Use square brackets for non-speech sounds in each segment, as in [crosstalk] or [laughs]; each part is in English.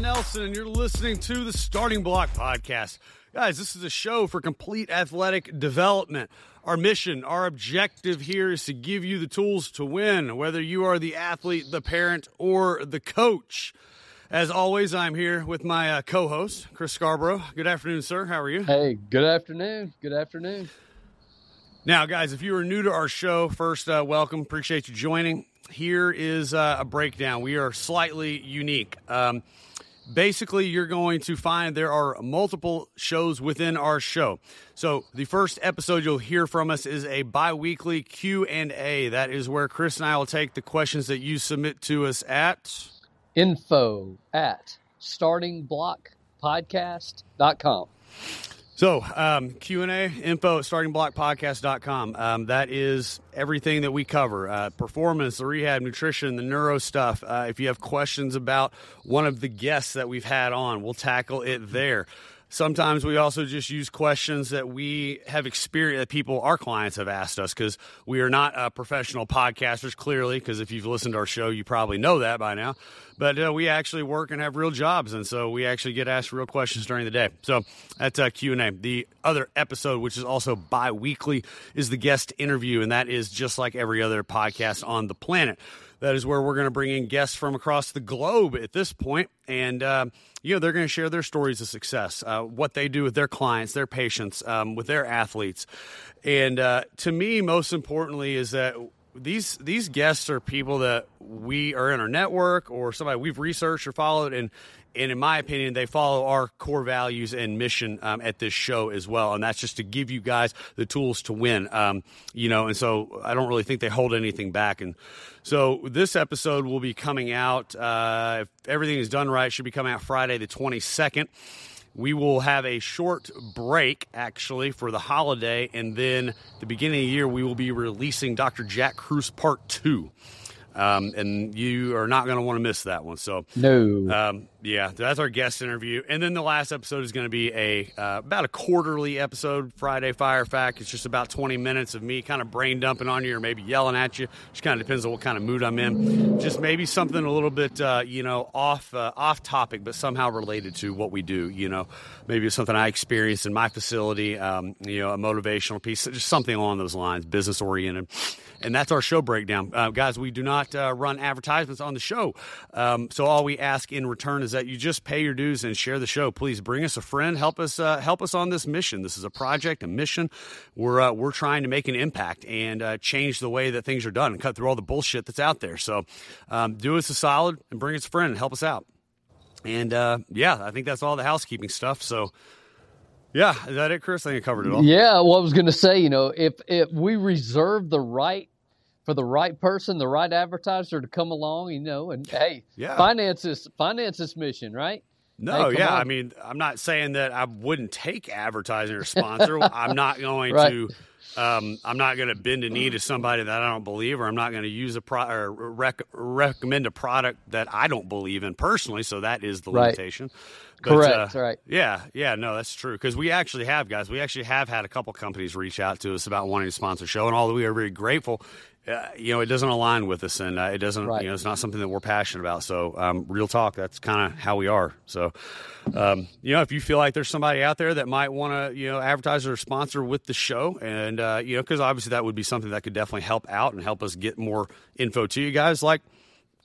John Nelson, and you're listening to the Starting Block Podcast. Guys, this is a show for complete athletic development. Our mission, our objective here is to give you the tools to win, whether you are the athlete, the parent, or the coach. As always, I'm here with my uh, co host, Chris Scarborough. Good afternoon, sir. How are you? Hey, good afternoon. Good afternoon. Now, guys, if you are new to our show, first, uh, welcome. Appreciate you joining. Here is uh, a breakdown. We are slightly unique. Um, basically you're going to find there are multiple shows within our show. So the first episode you'll hear from us is a bi-weekly q&a that is where chris and i will take the questions that you submit to us at info at startingblockpodcast.com so um, q&a info at startingblockpodcast.com um, that is everything that we cover uh, performance the rehab nutrition the neuro stuff. Uh, if you have questions about one of the guests that we've had on we'll tackle it there. Sometimes we also just use questions that we have experienced, that people, our clients have asked us because we are not uh, professional podcasters, clearly, because if you've listened to our show, you probably know that by now. But uh, we actually work and have real jobs, and so we actually get asked real questions during the day. So that's uh, Q&A. The other episode, which is also bi-weekly, is the guest interview, and that is just like every other podcast on the planet. That is where we're going to bring in guests from across the globe at this point, and uh, you know they're going to share their stories of success, uh, what they do with their clients, their patients, um, with their athletes, and uh, to me, most importantly, is that these these guests are people that we are in our network or somebody we've researched or followed, and and in my opinion, they follow our core values and mission um, at this show as well. And that's just to give you guys the tools to win. Um, you know, and so I don't really think they hold anything back. And so this episode will be coming out. Uh, if everything is done right, should be coming out Friday the twenty second. We will have a short break actually for the holiday, and then the beginning of the year we will be releasing Dr. Jack Kruse Part Two. Um, and you are not going to want to miss that one. So, no, um, yeah, that's our guest interview, and then the last episode is going to be a uh, about a quarterly episode, Friday Fire Fact. It's just about twenty minutes of me kind of brain dumping on you, or maybe yelling at you. Just kind of depends on what kind of mood I'm in. Just maybe something a little bit, uh, you know, off uh, off topic, but somehow related to what we do. You know, maybe it's something I experienced in my facility. Um, you know, a motivational piece, just something along those lines, business oriented. And that's our show breakdown, uh, guys. We do not uh, run advertisements on the show, um, so all we ask in return is that you just pay your dues and share the show. Please bring us a friend. Help us uh, help us on this mission. This is a project, a mission. We're uh, we're trying to make an impact and uh, change the way that things are done and cut through all the bullshit that's out there. So um, do us a solid and bring us a friend and help us out. And yeah, I think that's all the housekeeping stuff. So. Yeah, is that it, Chris? I think I covered it all. Yeah, well, I was going to say, you know, if if we reserve the right for the right person, the right advertiser to come along, you know, and hey, Yeah. finance this finance this mission, right? No, Hey, yeah. on. I mean, I'm not saying that I wouldn't take advertising or sponsor. [laughs] I'm not going Right. to. Um, I'm not going to bend a knee to somebody that I don't believe, or I'm not going to use a pro or rec- recommend a product that I don't believe in personally. So that is the Right. limitation. But, Correct, uh, right. Yeah, yeah, no, that's true. Because we actually have, guys, we actually have had a couple companies reach out to us about wanting to sponsor a show, and although we are very grateful, uh, you know, it doesn't align with us, and uh, it doesn't, Right. you know, it's not something that we're passionate about. So, um, real talk, that's kind of how we are. So, um, you know, if you feel like there's somebody out there that might want to, you know, advertise or sponsor with the show, and uh, you know, because obviously that would be something that could definitely help out and help us get more info to you guys, like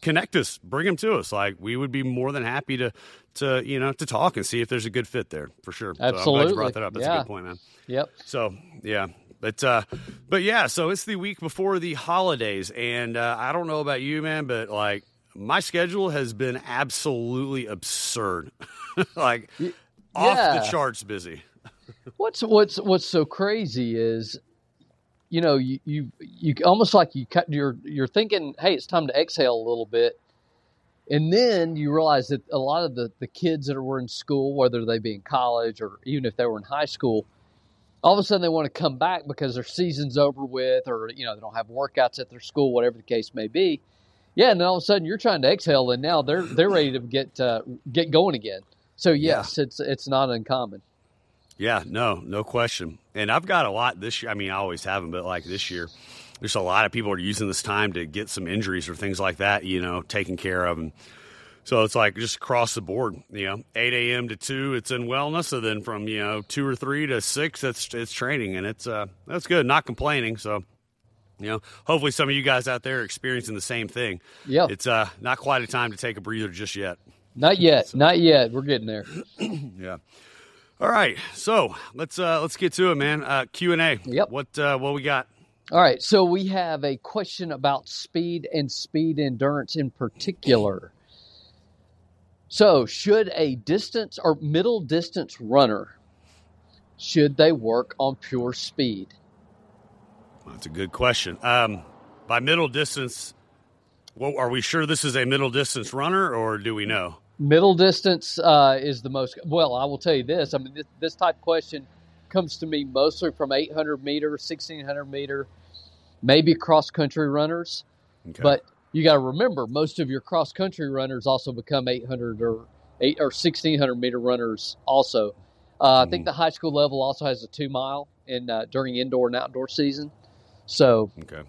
connect us, bring them to us. Like we would be more than happy to, to you know, to talk and see if there's a good fit there for sure. So I'm glad you Absolutely. brought that up. That's a good point, man. Yep. So yeah, but uh, but yeah, so it's the week before the holidays, and uh, I don't know about you, man, but like my schedule has been absolutely absurd, [laughs] like off the charts busy. [laughs] What's what's what's so crazy is, you know, you you you almost like you cut you're you're thinking, hey, it's time to exhale a little bit, and then you realize that a lot of the the kids that were in school, whether they be in college or even if they were in high school, all of a sudden they want to come back because their season's over with, or you know they don't have workouts at their school, whatever the case may be. Yeah, and then all of a sudden you're trying to exhale, and now they're they're ready to get uh, get going again. So yes, it's it's not uncommon. Yeah, no, no question. And I've got a lot this year. I mean, I always have them, but like this year, there's a lot of people are using this time to get some injuries or things like that, you know, taken care of. And So it's like just across the board, you know, 8 a.m. to 2, it's in wellness. So then from, you know, 2 or 3 to 6, it's, it's training. And it's, uh, that's good. Not complaining. So, you know, hopefully some of you guys out there are experiencing the same thing. Yeah. It's uh, not quite a time to take a breather just yet. Not yet. So. Not yet. We're getting there. [clears throat] yeah. All right. So let's, uh, let's get to it, man. Uh, Q and A. Yep. What, uh, what we got? All right. So we have a question about speed and speed endurance in particular. So, should a distance or middle distance runner should they work on pure speed? That's a good question. Um, by middle distance, well, are we sure this is a middle distance runner, or do we know? Middle distance uh, is the most. Well, I will tell you this. I mean, this, this type of question comes to me mostly from 800 meter, 1600 meter, maybe cross country runners. Okay. But you got to remember, most of your cross country runners also become 800 or eight or 1600 meter runners. Also, uh. I think mm-hmm. the high school level also has a two mile in uh, during indoor and outdoor season. So okay.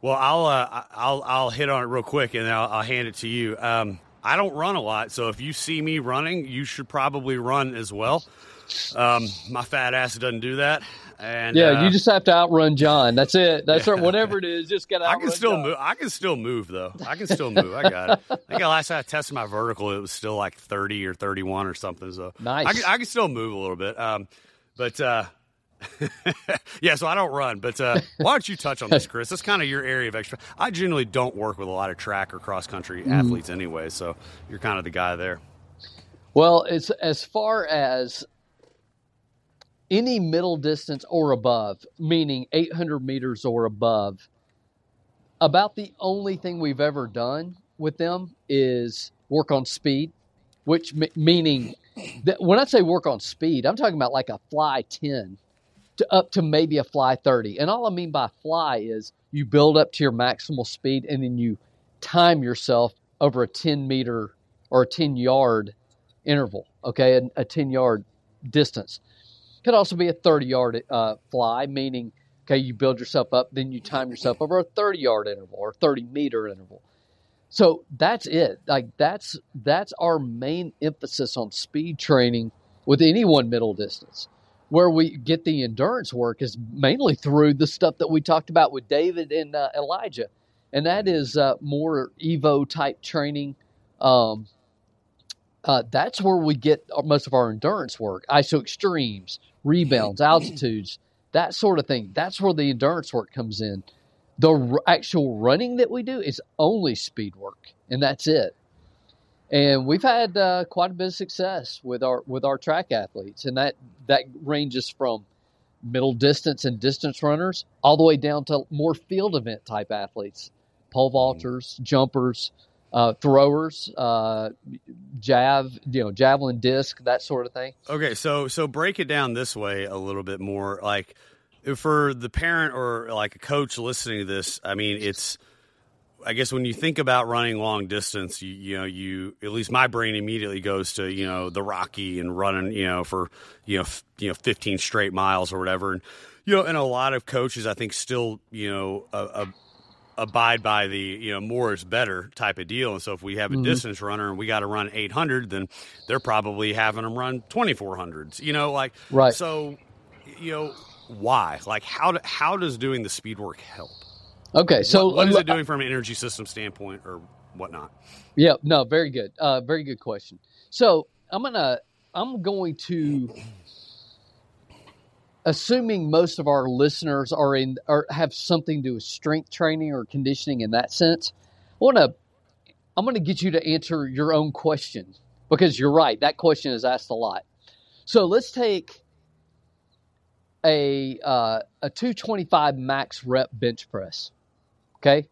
Well, I'll uh, I'll I'll hit on it real quick, and I'll, I'll hand it to you. Um, I don't run a lot, so if you see me running, you should probably run as well. Um, my fat ass doesn't do that. And yeah, uh, you just have to outrun John. That's it. That's yeah. whatever it is. Just gotta. I can still John. move. I can still move though. I can still move. I got it. I think last time I tested my vertical, it was still like thirty or thirty-one or something. So nice. I can, I can still move a little bit. Um, but uh, [laughs] yeah, so I don't run, but uh, why don't you touch on this, Chris? That's kind of your area of extra. I generally don't work with a lot of track or cross country mm. athletes anyway, so you're kind of the guy there. Well, it's as far as any middle distance or above, meaning 800 meters or above, about the only thing we've ever done with them is work on speed, which m- meaning that when I say work on speed, I'm talking about like a fly 10 to up to maybe a fly 30. And all I mean by fly is you build up to your maximal speed and then you time yourself over a 10 meter or a 10 yard interval, okay, a, a 10 yard distance. Could also be a 30 yard uh, fly, meaning, okay, you build yourself up, then you time yourself over a 30 yard interval or 30 meter interval. So that's it. Like that's that's our main emphasis on speed training with any one middle distance. Where we get the endurance work is mainly through the stuff that we talked about with David and uh, Elijah, and that is uh, more Evo type training. Um, uh, that's where we get most of our endurance work. ISO extremes, rebounds, [clears throat] altitudes, that sort of thing. That's where the endurance work comes in. The r- actual running that we do is only speed work, and that's it. And we've had uh, quite a bit of success with our with our track athletes, and that that ranges from middle distance and distance runners all the way down to more field event type athletes, pole mm-hmm. vaulters, jumpers, uh, throwers, uh, jav, you know, javelin disc, that sort of thing. Okay, so so break it down this way a little bit more. Like for the parent or like a coach listening to this, I mean, it's. I guess when you think about running long distance, you, you know, you at least my brain immediately goes to you know the Rocky and running you know for you know f- you know 15 straight miles or whatever, and you know, and a lot of coaches I think still you know a abide by the you know more is better type of deal. And so if we have a mm-hmm. distance runner and we got to run 800, then they're probably having them run 2400s. You know, like right. So you know why? Like how do, how does doing the speed work help? Okay, so what, what is it doing from an energy system standpoint or whatnot? Yeah, no, very good, uh, very good question. So I'm gonna I'm going to assuming most of our listeners are in or have something to do with strength training or conditioning in that sense, I want to I'm going to get you to answer your own question because you're right. That question is asked a lot. So let's take a uh, a 225 max rep bench press. Okay,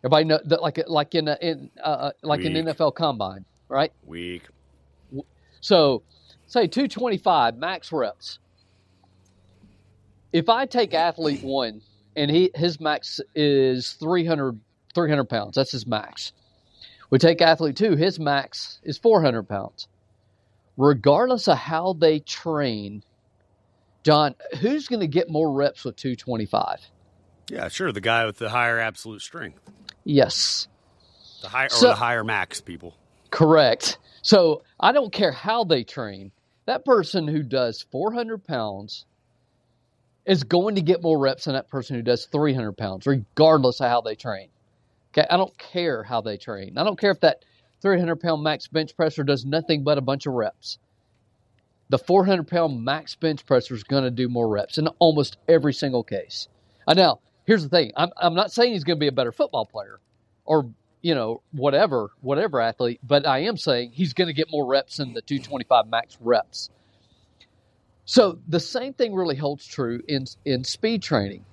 everybody know that like like in a, in uh, uh like Weak. an NFL combine, right? Weak. So say 225 max reps if I take athlete one and he his max is 300, 300 pounds, that's his max. We take athlete two, his max is 400 pounds. Regardless of how they train, John, who's going to get more reps with 225? Yeah, sure. The guy with the higher absolute strength. Yes. The higher or so, the higher max people. Correct. So I don't care how they train. That person who does 400 pounds is going to get more reps than that person who does 300 pounds, regardless of how they train. Okay, I don't care how they train. I don't care if that 300 pound max bench presser does nothing but a bunch of reps. The 400 pound max bench presser is going to do more reps in almost every single case. Uh, now, here's the thing I'm, I'm not saying he's going to be a better football player or you know whatever whatever athlete but i am saying he's going to get more reps than the 225 max reps so the same thing really holds true in in speed training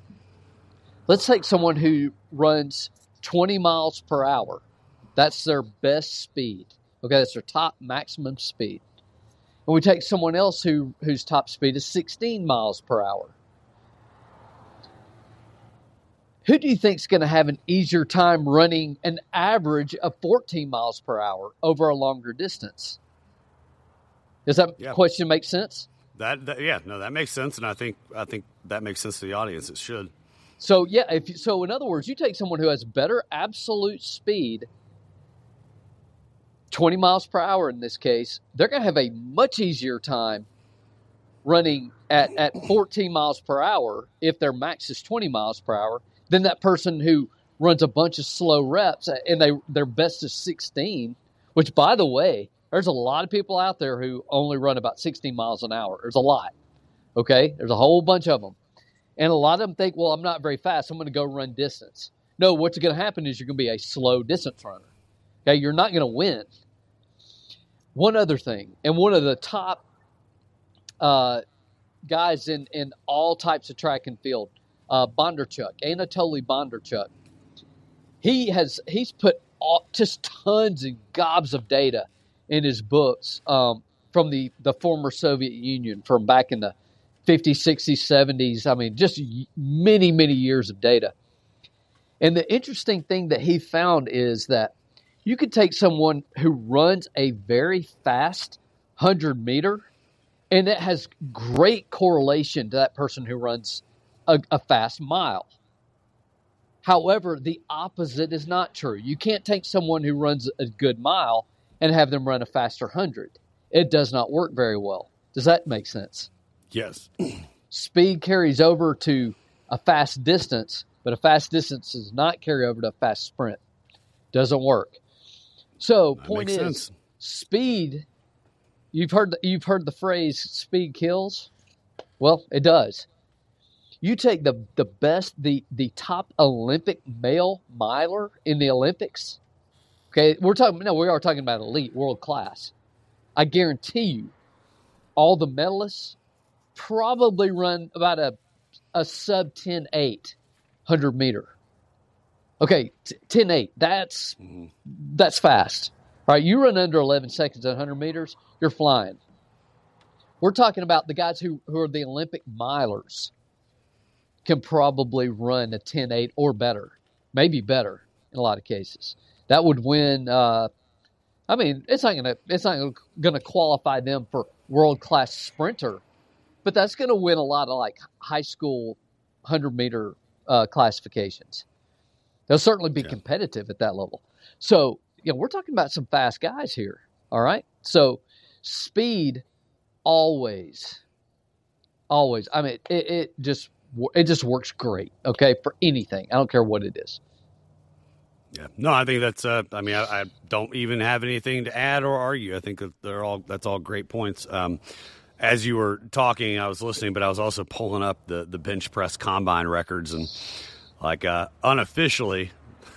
let's take someone who runs 20 miles per hour that's their best speed okay that's their top maximum speed and we take someone else who whose top speed is 16 miles per hour who do you think is going to have an easier time running an average of 14 miles per hour over a longer distance? Does that yeah. question make sense? That, that, yeah, no, that makes sense, and I think I think that makes sense to the audience. It should. So yeah, if so, in other words, you take someone who has better absolute speed, 20 miles per hour in this case, they're going to have a much easier time running at, at 14 miles per hour if their max is 20 miles per hour than that person who runs a bunch of slow reps and they their best is 16 which by the way there's a lot of people out there who only run about 16 miles an hour. There's a lot okay? There's a whole bunch of them and a lot of them think well i'm not very fast i'm going to go run distance. No what's going to happen is you're going to be a slow distance runner okay? You're not going to win. One other thing and one of the top uh, guys in in all types of track and field uh, Bondarchuk, Anatoly Bondarchuk. He has he's put all, just tons and gobs of data in his books um, from the the former Soviet Union from back in the 50s, 60s, 70s. I mean, just many many years of data. And the interesting thing that he found is that you could take someone who runs a very fast 100 meter and it has great correlation to that person who runs a, a fast mile. However, the opposite is not true. You can't take someone who runs a good mile and have them run a faster 100. It does not work very well. Does that make sense? Yes. Speed carries over to a fast distance, but a fast distance does not carry over to a fast sprint. Doesn't work. So, that point is, sense. speed. You've heard the, you've heard the phrase "speed kills." Well, it does. You take the the best, the the top Olympic male miler in the Olympics. Okay, we're talking. No, we are talking about elite, world class. I guarantee you, all the medalists probably run about a a sub 10 8 100 meter. Okay, t- 10 8. That's mm-hmm. that's fast. All right, you run under 11 seconds at 100 meters, you're flying. We're talking about the guys who, who are the Olympic milers can probably run a 10-8 or better, maybe better in a lot of cases. That would win. Uh, I mean, it's not gonna it's not gonna qualify them for world class sprinter, but that's gonna win a lot of like high school hundred meter uh, classifications. They'll certainly be yeah. competitive at that level. So, you know, we're talking about some fast guys here. All right. So, speed always, always. I mean, it, it just it just works great. Okay, for anything. I don't care what it is. Yeah, no, I think that's. Uh, I mean, I, I, don't even have anything to add or argue. I think that they're all. That's all great points. Um, as you were talking, I was listening, but I was also pulling up the the bench press combine records and like uh, unofficially,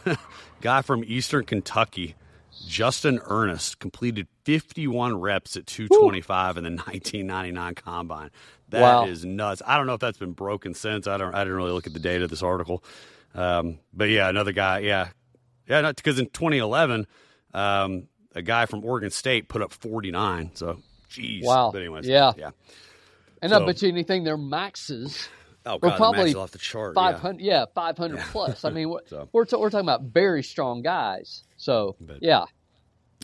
[laughs] guy from Eastern Kentucky, Justin Ernest, completed 51 reps at 225 Woo. in the [laughs] 1999 combine. That wow. is nuts. I don't know if that's been broken since. I don't. I didn't really look at the data of this article. Um, but yeah, another guy. Yeah, yeah. Because in 2011, um, a guy from Oregon State put up 49. So, geez. Wow. But anyways, yeah, yeah. And so, I bet you anything, their maxes. Oh, God, probably off the chart. 500, yeah, yeah 500 yeah. plus. I mean, [laughs] so. we're, t- we're talking about very strong guys. So, but, yeah.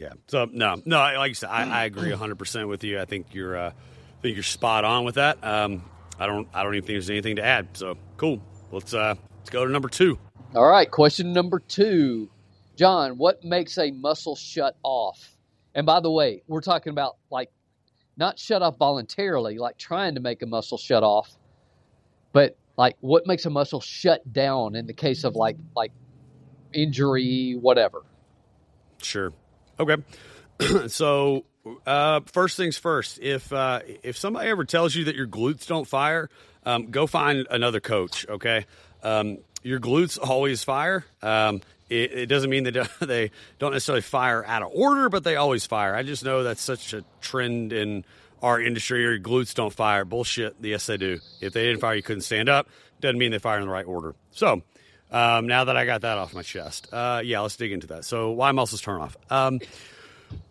Yeah. So, no, no, like you said, I, I agree 100% with you. I think you're, uh, I think you're spot on with that. Um, I don't I don't even think there's anything to add. So cool. Let's uh, let's go to number two. All right, question number two, John. What makes a muscle shut off? And by the way, we're talking about like not shut off voluntarily, like trying to make a muscle shut off, but like what makes a muscle shut down in the case of like like injury, whatever. Sure. Okay. [clears throat] so uh, first things first, if uh, if somebody ever tells you that your glutes don't fire, um, go find another coach. Okay, um, your glutes always fire. Um, it, it, doesn't mean that [laughs] they don't necessarily fire out of order, but they always fire. I just know that's such a trend in our industry. Your glutes don't fire. Bullshit. Yes, they do. If they didn't fire, you couldn't stand up. Doesn't mean they fire in the right order. So. Um, now that I got that off my chest, uh, yeah, let's dig into that. So, why muscles turn off? Um,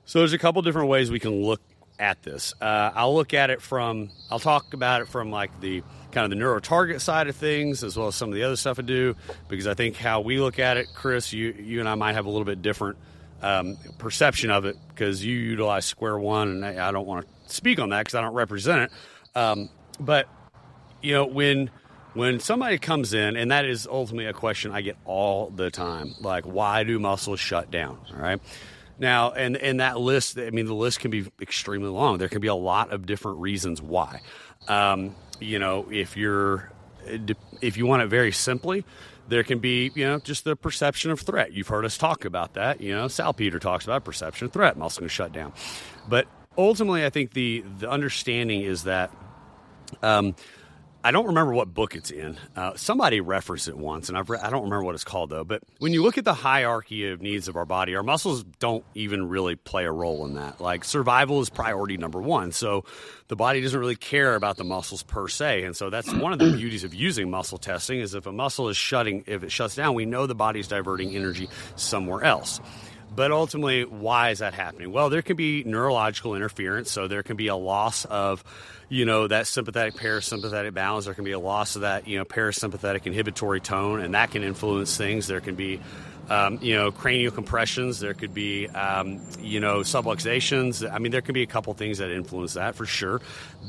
so there's a couple different ways we can look at this. Uh, I'll look at it from, I'll talk about it from like the kind of the neuro target side of things, as well as some of the other stuff I do, because I think how we look at it, Chris, you you and I might have a little bit different um, perception of it because you utilize square one, and I, I don't want to speak on that because I don't represent it. Um, but you know when when somebody comes in, and that is ultimately a question I get all the time, like why do muscles shut down? All right now, and and that list, I mean, the list can be extremely long. There can be a lot of different reasons why. Um, you know, if you're if you want it very simply, there can be you know just the perception of threat. You've heard us talk about that. You know, Sal Peter talks about perception of threat. Muscle can shut down, but ultimately, I think the the understanding is that. Um, I don't remember what book it's in. Uh, somebody referenced it once, and I've re- I don't remember what it's called though. But when you look at the hierarchy of needs of our body, our muscles don't even really play a role in that. Like survival is priority number one, so the body doesn't really care about the muscles per se. And so that's one of the beauties of using muscle testing is if a muscle is shutting, if it shuts down, we know the body's diverting energy somewhere else. But ultimately, why is that happening? Well, there can be neurological interference, so there can be a loss of, you know, that sympathetic parasympathetic balance. There can be a loss of that, you know, parasympathetic inhibitory tone, and that can influence things. There can be um, you know, cranial compressions. There could be, um, you know, subluxations. I mean, there can be a couple things that influence that for sure.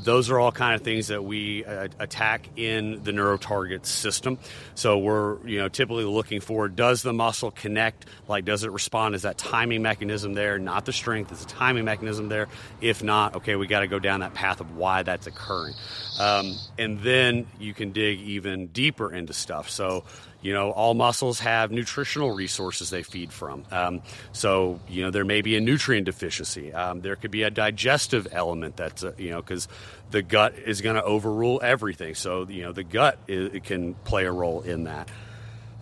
Those are all kind of things that we uh, attack in the neurotarget system. So we're, you know, typically looking for does the muscle connect? Like, does it respond? Is that timing mechanism there? Not the strength. Is the timing mechanism there? If not, okay, we got to go down that path of why that's occurring. Um, and then you can dig even deeper into stuff. So, you know, all muscles have nutritional resources they feed from. Um, so, you know, there may be a nutrient deficiency. Um, there could be a digestive element that's, uh, you know, because the gut is going to overrule everything. So, you know, the gut is, can play a role in that.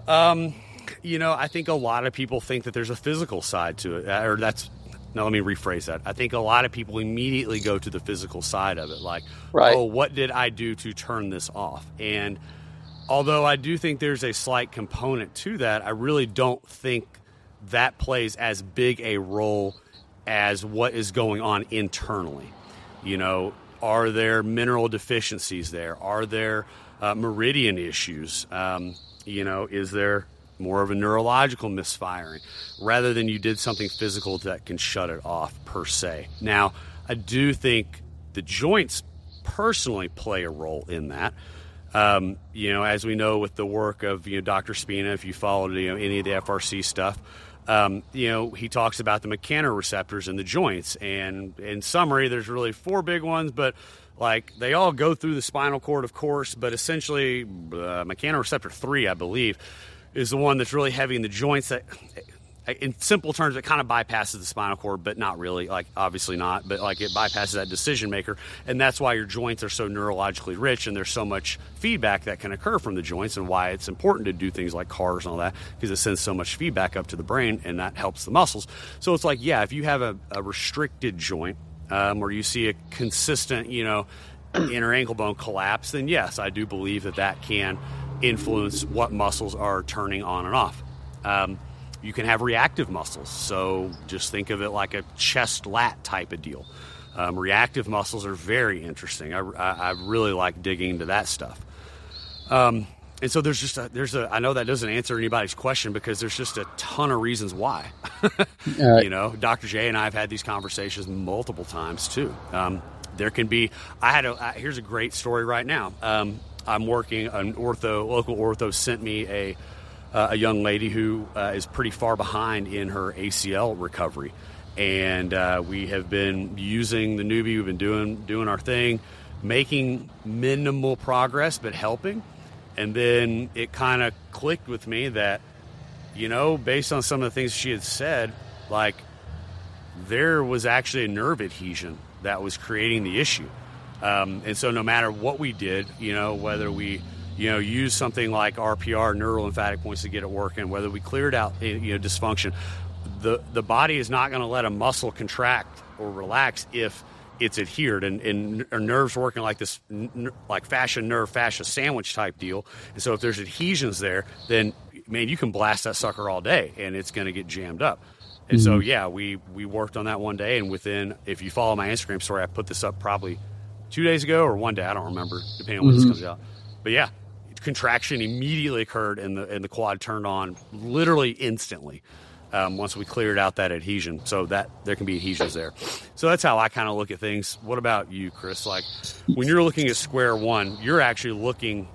Um, you know, I think a lot of people think that there's a physical side to it, uh, or that's now let me rephrase that. I think a lot of people immediately go to the physical side of it, like, right. oh, what did I do to turn this off? And Although I do think there's a slight component to that, I really don't think that plays as big a role as what is going on internally. You know, are there mineral deficiencies there? Are there uh, meridian issues? Um, you know, is there more of a neurological misfiring rather than you did something physical that can shut it off per se? Now, I do think the joints personally play a role in that. Um, you know, as we know with the work of you know Dr. Spina, if you followed you know any of the FRC stuff, um, you know he talks about the mechanoreceptors in the joints, and in summary, there's really four big ones, but like they all go through the spinal cord, of course, but essentially, uh, mechanoreceptor three, I believe, is the one that's really heavy in the joints that in simple terms, it kind of bypasses the spinal cord, but not really. Like obviously not, but like it bypasses that decision maker, and that's why your joints are so neurologically rich, and there's so much feedback that can occur from the joints, and why it's important to do things like cars and all that because it sends so much feedback up to the brain, and that helps the muscles. So it's like, yeah, if you have a, a restricted joint, um, or you see a consistent, you know, [clears throat] inner ankle bone collapse, then yes, I do believe that that can influence what muscles are turning on and off. Um, you can have reactive muscles. So just think of it like a chest lat type of deal. Um, reactive muscles are very interesting. I, I, I, really like digging into that stuff. Um, and so there's just a, there's a I know that doesn't answer anybody's question because there's just a ton of reasons why. [laughs] uh, you know, Dr. J and I have had these conversations multiple times too. Um, there can be I had a I, here's a great story right now. Um, I'm working an ortho local ortho sent me a uh, a young lady who uh, is pretty far behind in her ACL recovery. and uh, we have been using the newbie. We've been doing doing our thing, making minimal progress, but helping. And then it kind of clicked with me that, you know, based on some of the things she had said, like there was actually a nerve adhesion that was creating the issue. Um, and so, no matter what we did, you know, whether we you know, use something like RPR, neural lymphatic points, to get it working. Whether we cleared out, you know, dysfunction, the the body is not going to let a muscle contract or relax if it's adhered and, and nerves working like this like fascia nerve fascia sandwich type deal and so if there's adhesions there then man you can blast that sucker all day and it's going to get jammed up and mm-hmm. so yeah we we worked on that one day and within if you follow my instagram story i put this up probably two days ago or one day i don't remember depending on when mm-hmm. this comes out but yeah contraction immediately occurred and the and the quad turned on literally instantly um, once we cleared out that adhesion. So that there can be adhesions there. So that's how I kind of look at things. What about you, Chris? Like when you're looking at square one, you're actually looking.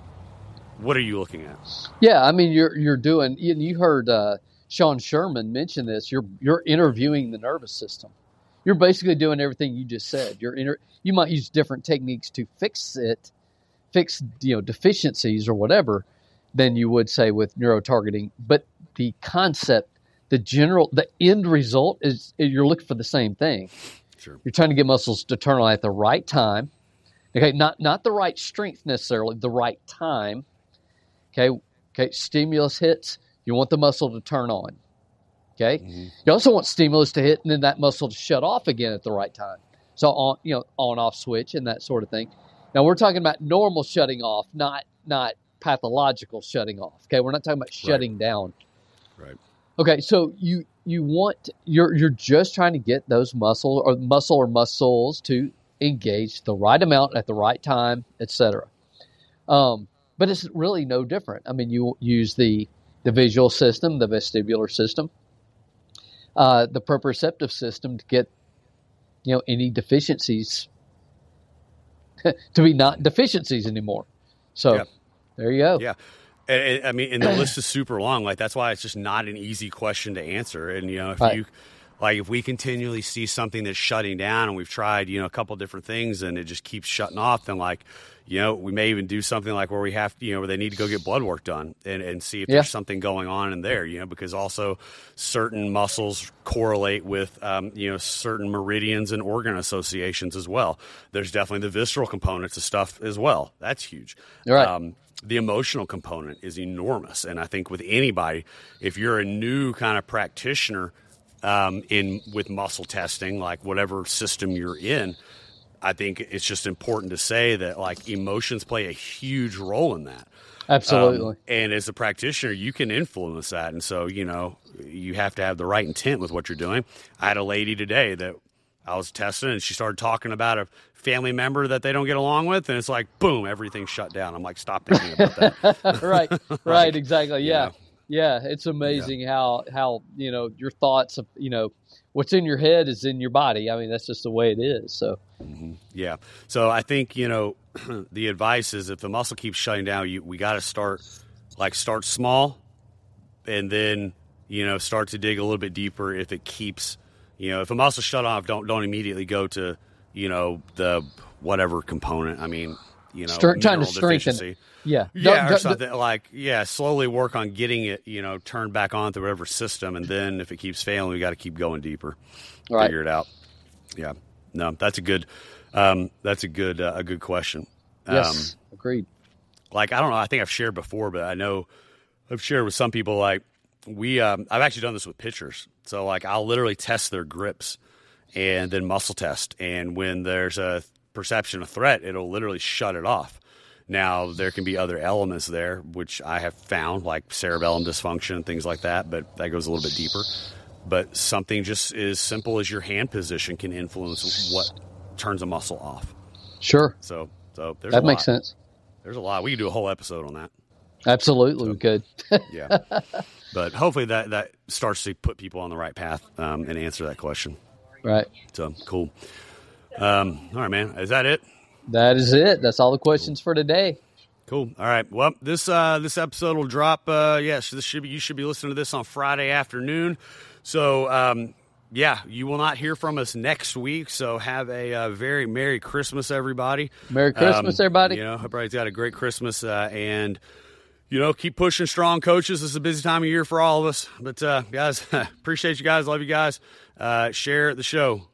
What are you looking at? Yeah, I mean you're you're doing. You heard uh, Sean Sherman mention this. You're you're interviewing the nervous system. You're basically doing everything you just said. You're inter- you might use different techniques to fix it, fix you know deficiencies or whatever than you would say with neuro targeting. But the concept the general the end result is you're looking for the same thing. Sure. You're trying to get muscles to turn on at the right time. Okay, not not the right strength necessarily, the right time. Okay, okay, stimulus hits, you want the muscle to turn on. Okay? Mm-hmm. You also want stimulus to hit and then that muscle to shut off again at the right time. So on you know, on off switch and that sort of thing. Now we're talking about normal shutting off, not not pathological shutting off. Okay, we're not talking about shutting right. down. Right. Okay, so you you want you're you're just trying to get those muscle or muscle or muscles to engage the right amount at the right time, etc. Um, but it's really no different. I mean, you use the the visual system, the vestibular system, uh, the proprioceptive system to get you know any deficiencies [laughs] to be not deficiencies anymore. So yeah. there you go. Yeah. I mean, and the list is super long. Like that's why it's just not an easy question to answer. And you know, if right. you like, if we continually see something that's shutting down, and we've tried, you know, a couple different things, and it just keeps shutting off, then like, you know, we may even do something like where we have, to, you know, where they need to go get blood work done and, and see if yeah. there's something going on in there, you know, because also certain muscles correlate with, um, you know, certain meridians and organ associations as well. There's definitely the visceral components of stuff as well. That's huge. Right. Um, the emotional component is enormous. And I think with anybody, if you're a new kind of practitioner um, in with muscle testing, like whatever system you're in, I think it's just important to say that like emotions play a huge role in that. Absolutely. Um, and as a practitioner, you can influence that. And so, you know, you have to have the right intent with what you're doing. I had a lady today that I was testing and she started talking about a family member that they don't get along with, and it's like boom, everything's shut down. I'm like, stop thinking about that. [laughs] right, [laughs] right, like, exactly. Yeah, know. Yeah. It's amazing yeah. how how you know your thoughts of you know what's in your head is in your body. I mean, that's just the way it is. So, mm-hmm. yeah. So I think you know [clears throat] the advice is if the muscle keeps shutting down, you we got to start like start small, and then you know start to dig a little bit deeper if it keeps. You know, if a muscle shut off, don't don't immediately go to you know the whatever component. I mean, you know, Start, trying to strengthen. Yeah, yeah, or something like yeah. Slowly work on getting it, you know, turned back on through whatever system, and then if it keeps failing, we got to keep going deeper, right. figure it out. Yeah, no, that's a good, um, that's a good, uh, a good question. Yes, um, agreed. Like I don't know, I think I've shared before, but I know I've shared with some people like we. Um, I've actually done this with pitchers, so like I'll literally test their grips and then muscle test. And when there's a perception of threat, it'll literally shut it off. Now, there can be other elements there, which I have found, like cerebellum dysfunction, and things like that, but that goes a little bit deeper. But something just as simple as your hand position can influence what turns a muscle off. Sure. So, so there's that makes sense. There's a lot. We could do a whole episode on that. Absolutely, so, we could. [laughs] yeah, but hopefully that that starts to put people on the right path um, and answer that question. Right. So cool. Um, all right, man. Is that it? That is it. That's all the questions for today. Cool. All right. Well, this uh, this episode will drop. Uh, yes, this should be. You should be listening to this on Friday afternoon. So um, yeah, you will not hear from us next week. So have a uh, very Merry Christmas, everybody. Merry Christmas, Um, everybody. You know, everybody's got a great Christmas uh, and. You know, keep pushing strong, coaches. This is a busy time of year for all of us. But, uh, guys, [laughs] appreciate you guys. Love you guys. Uh, share the show.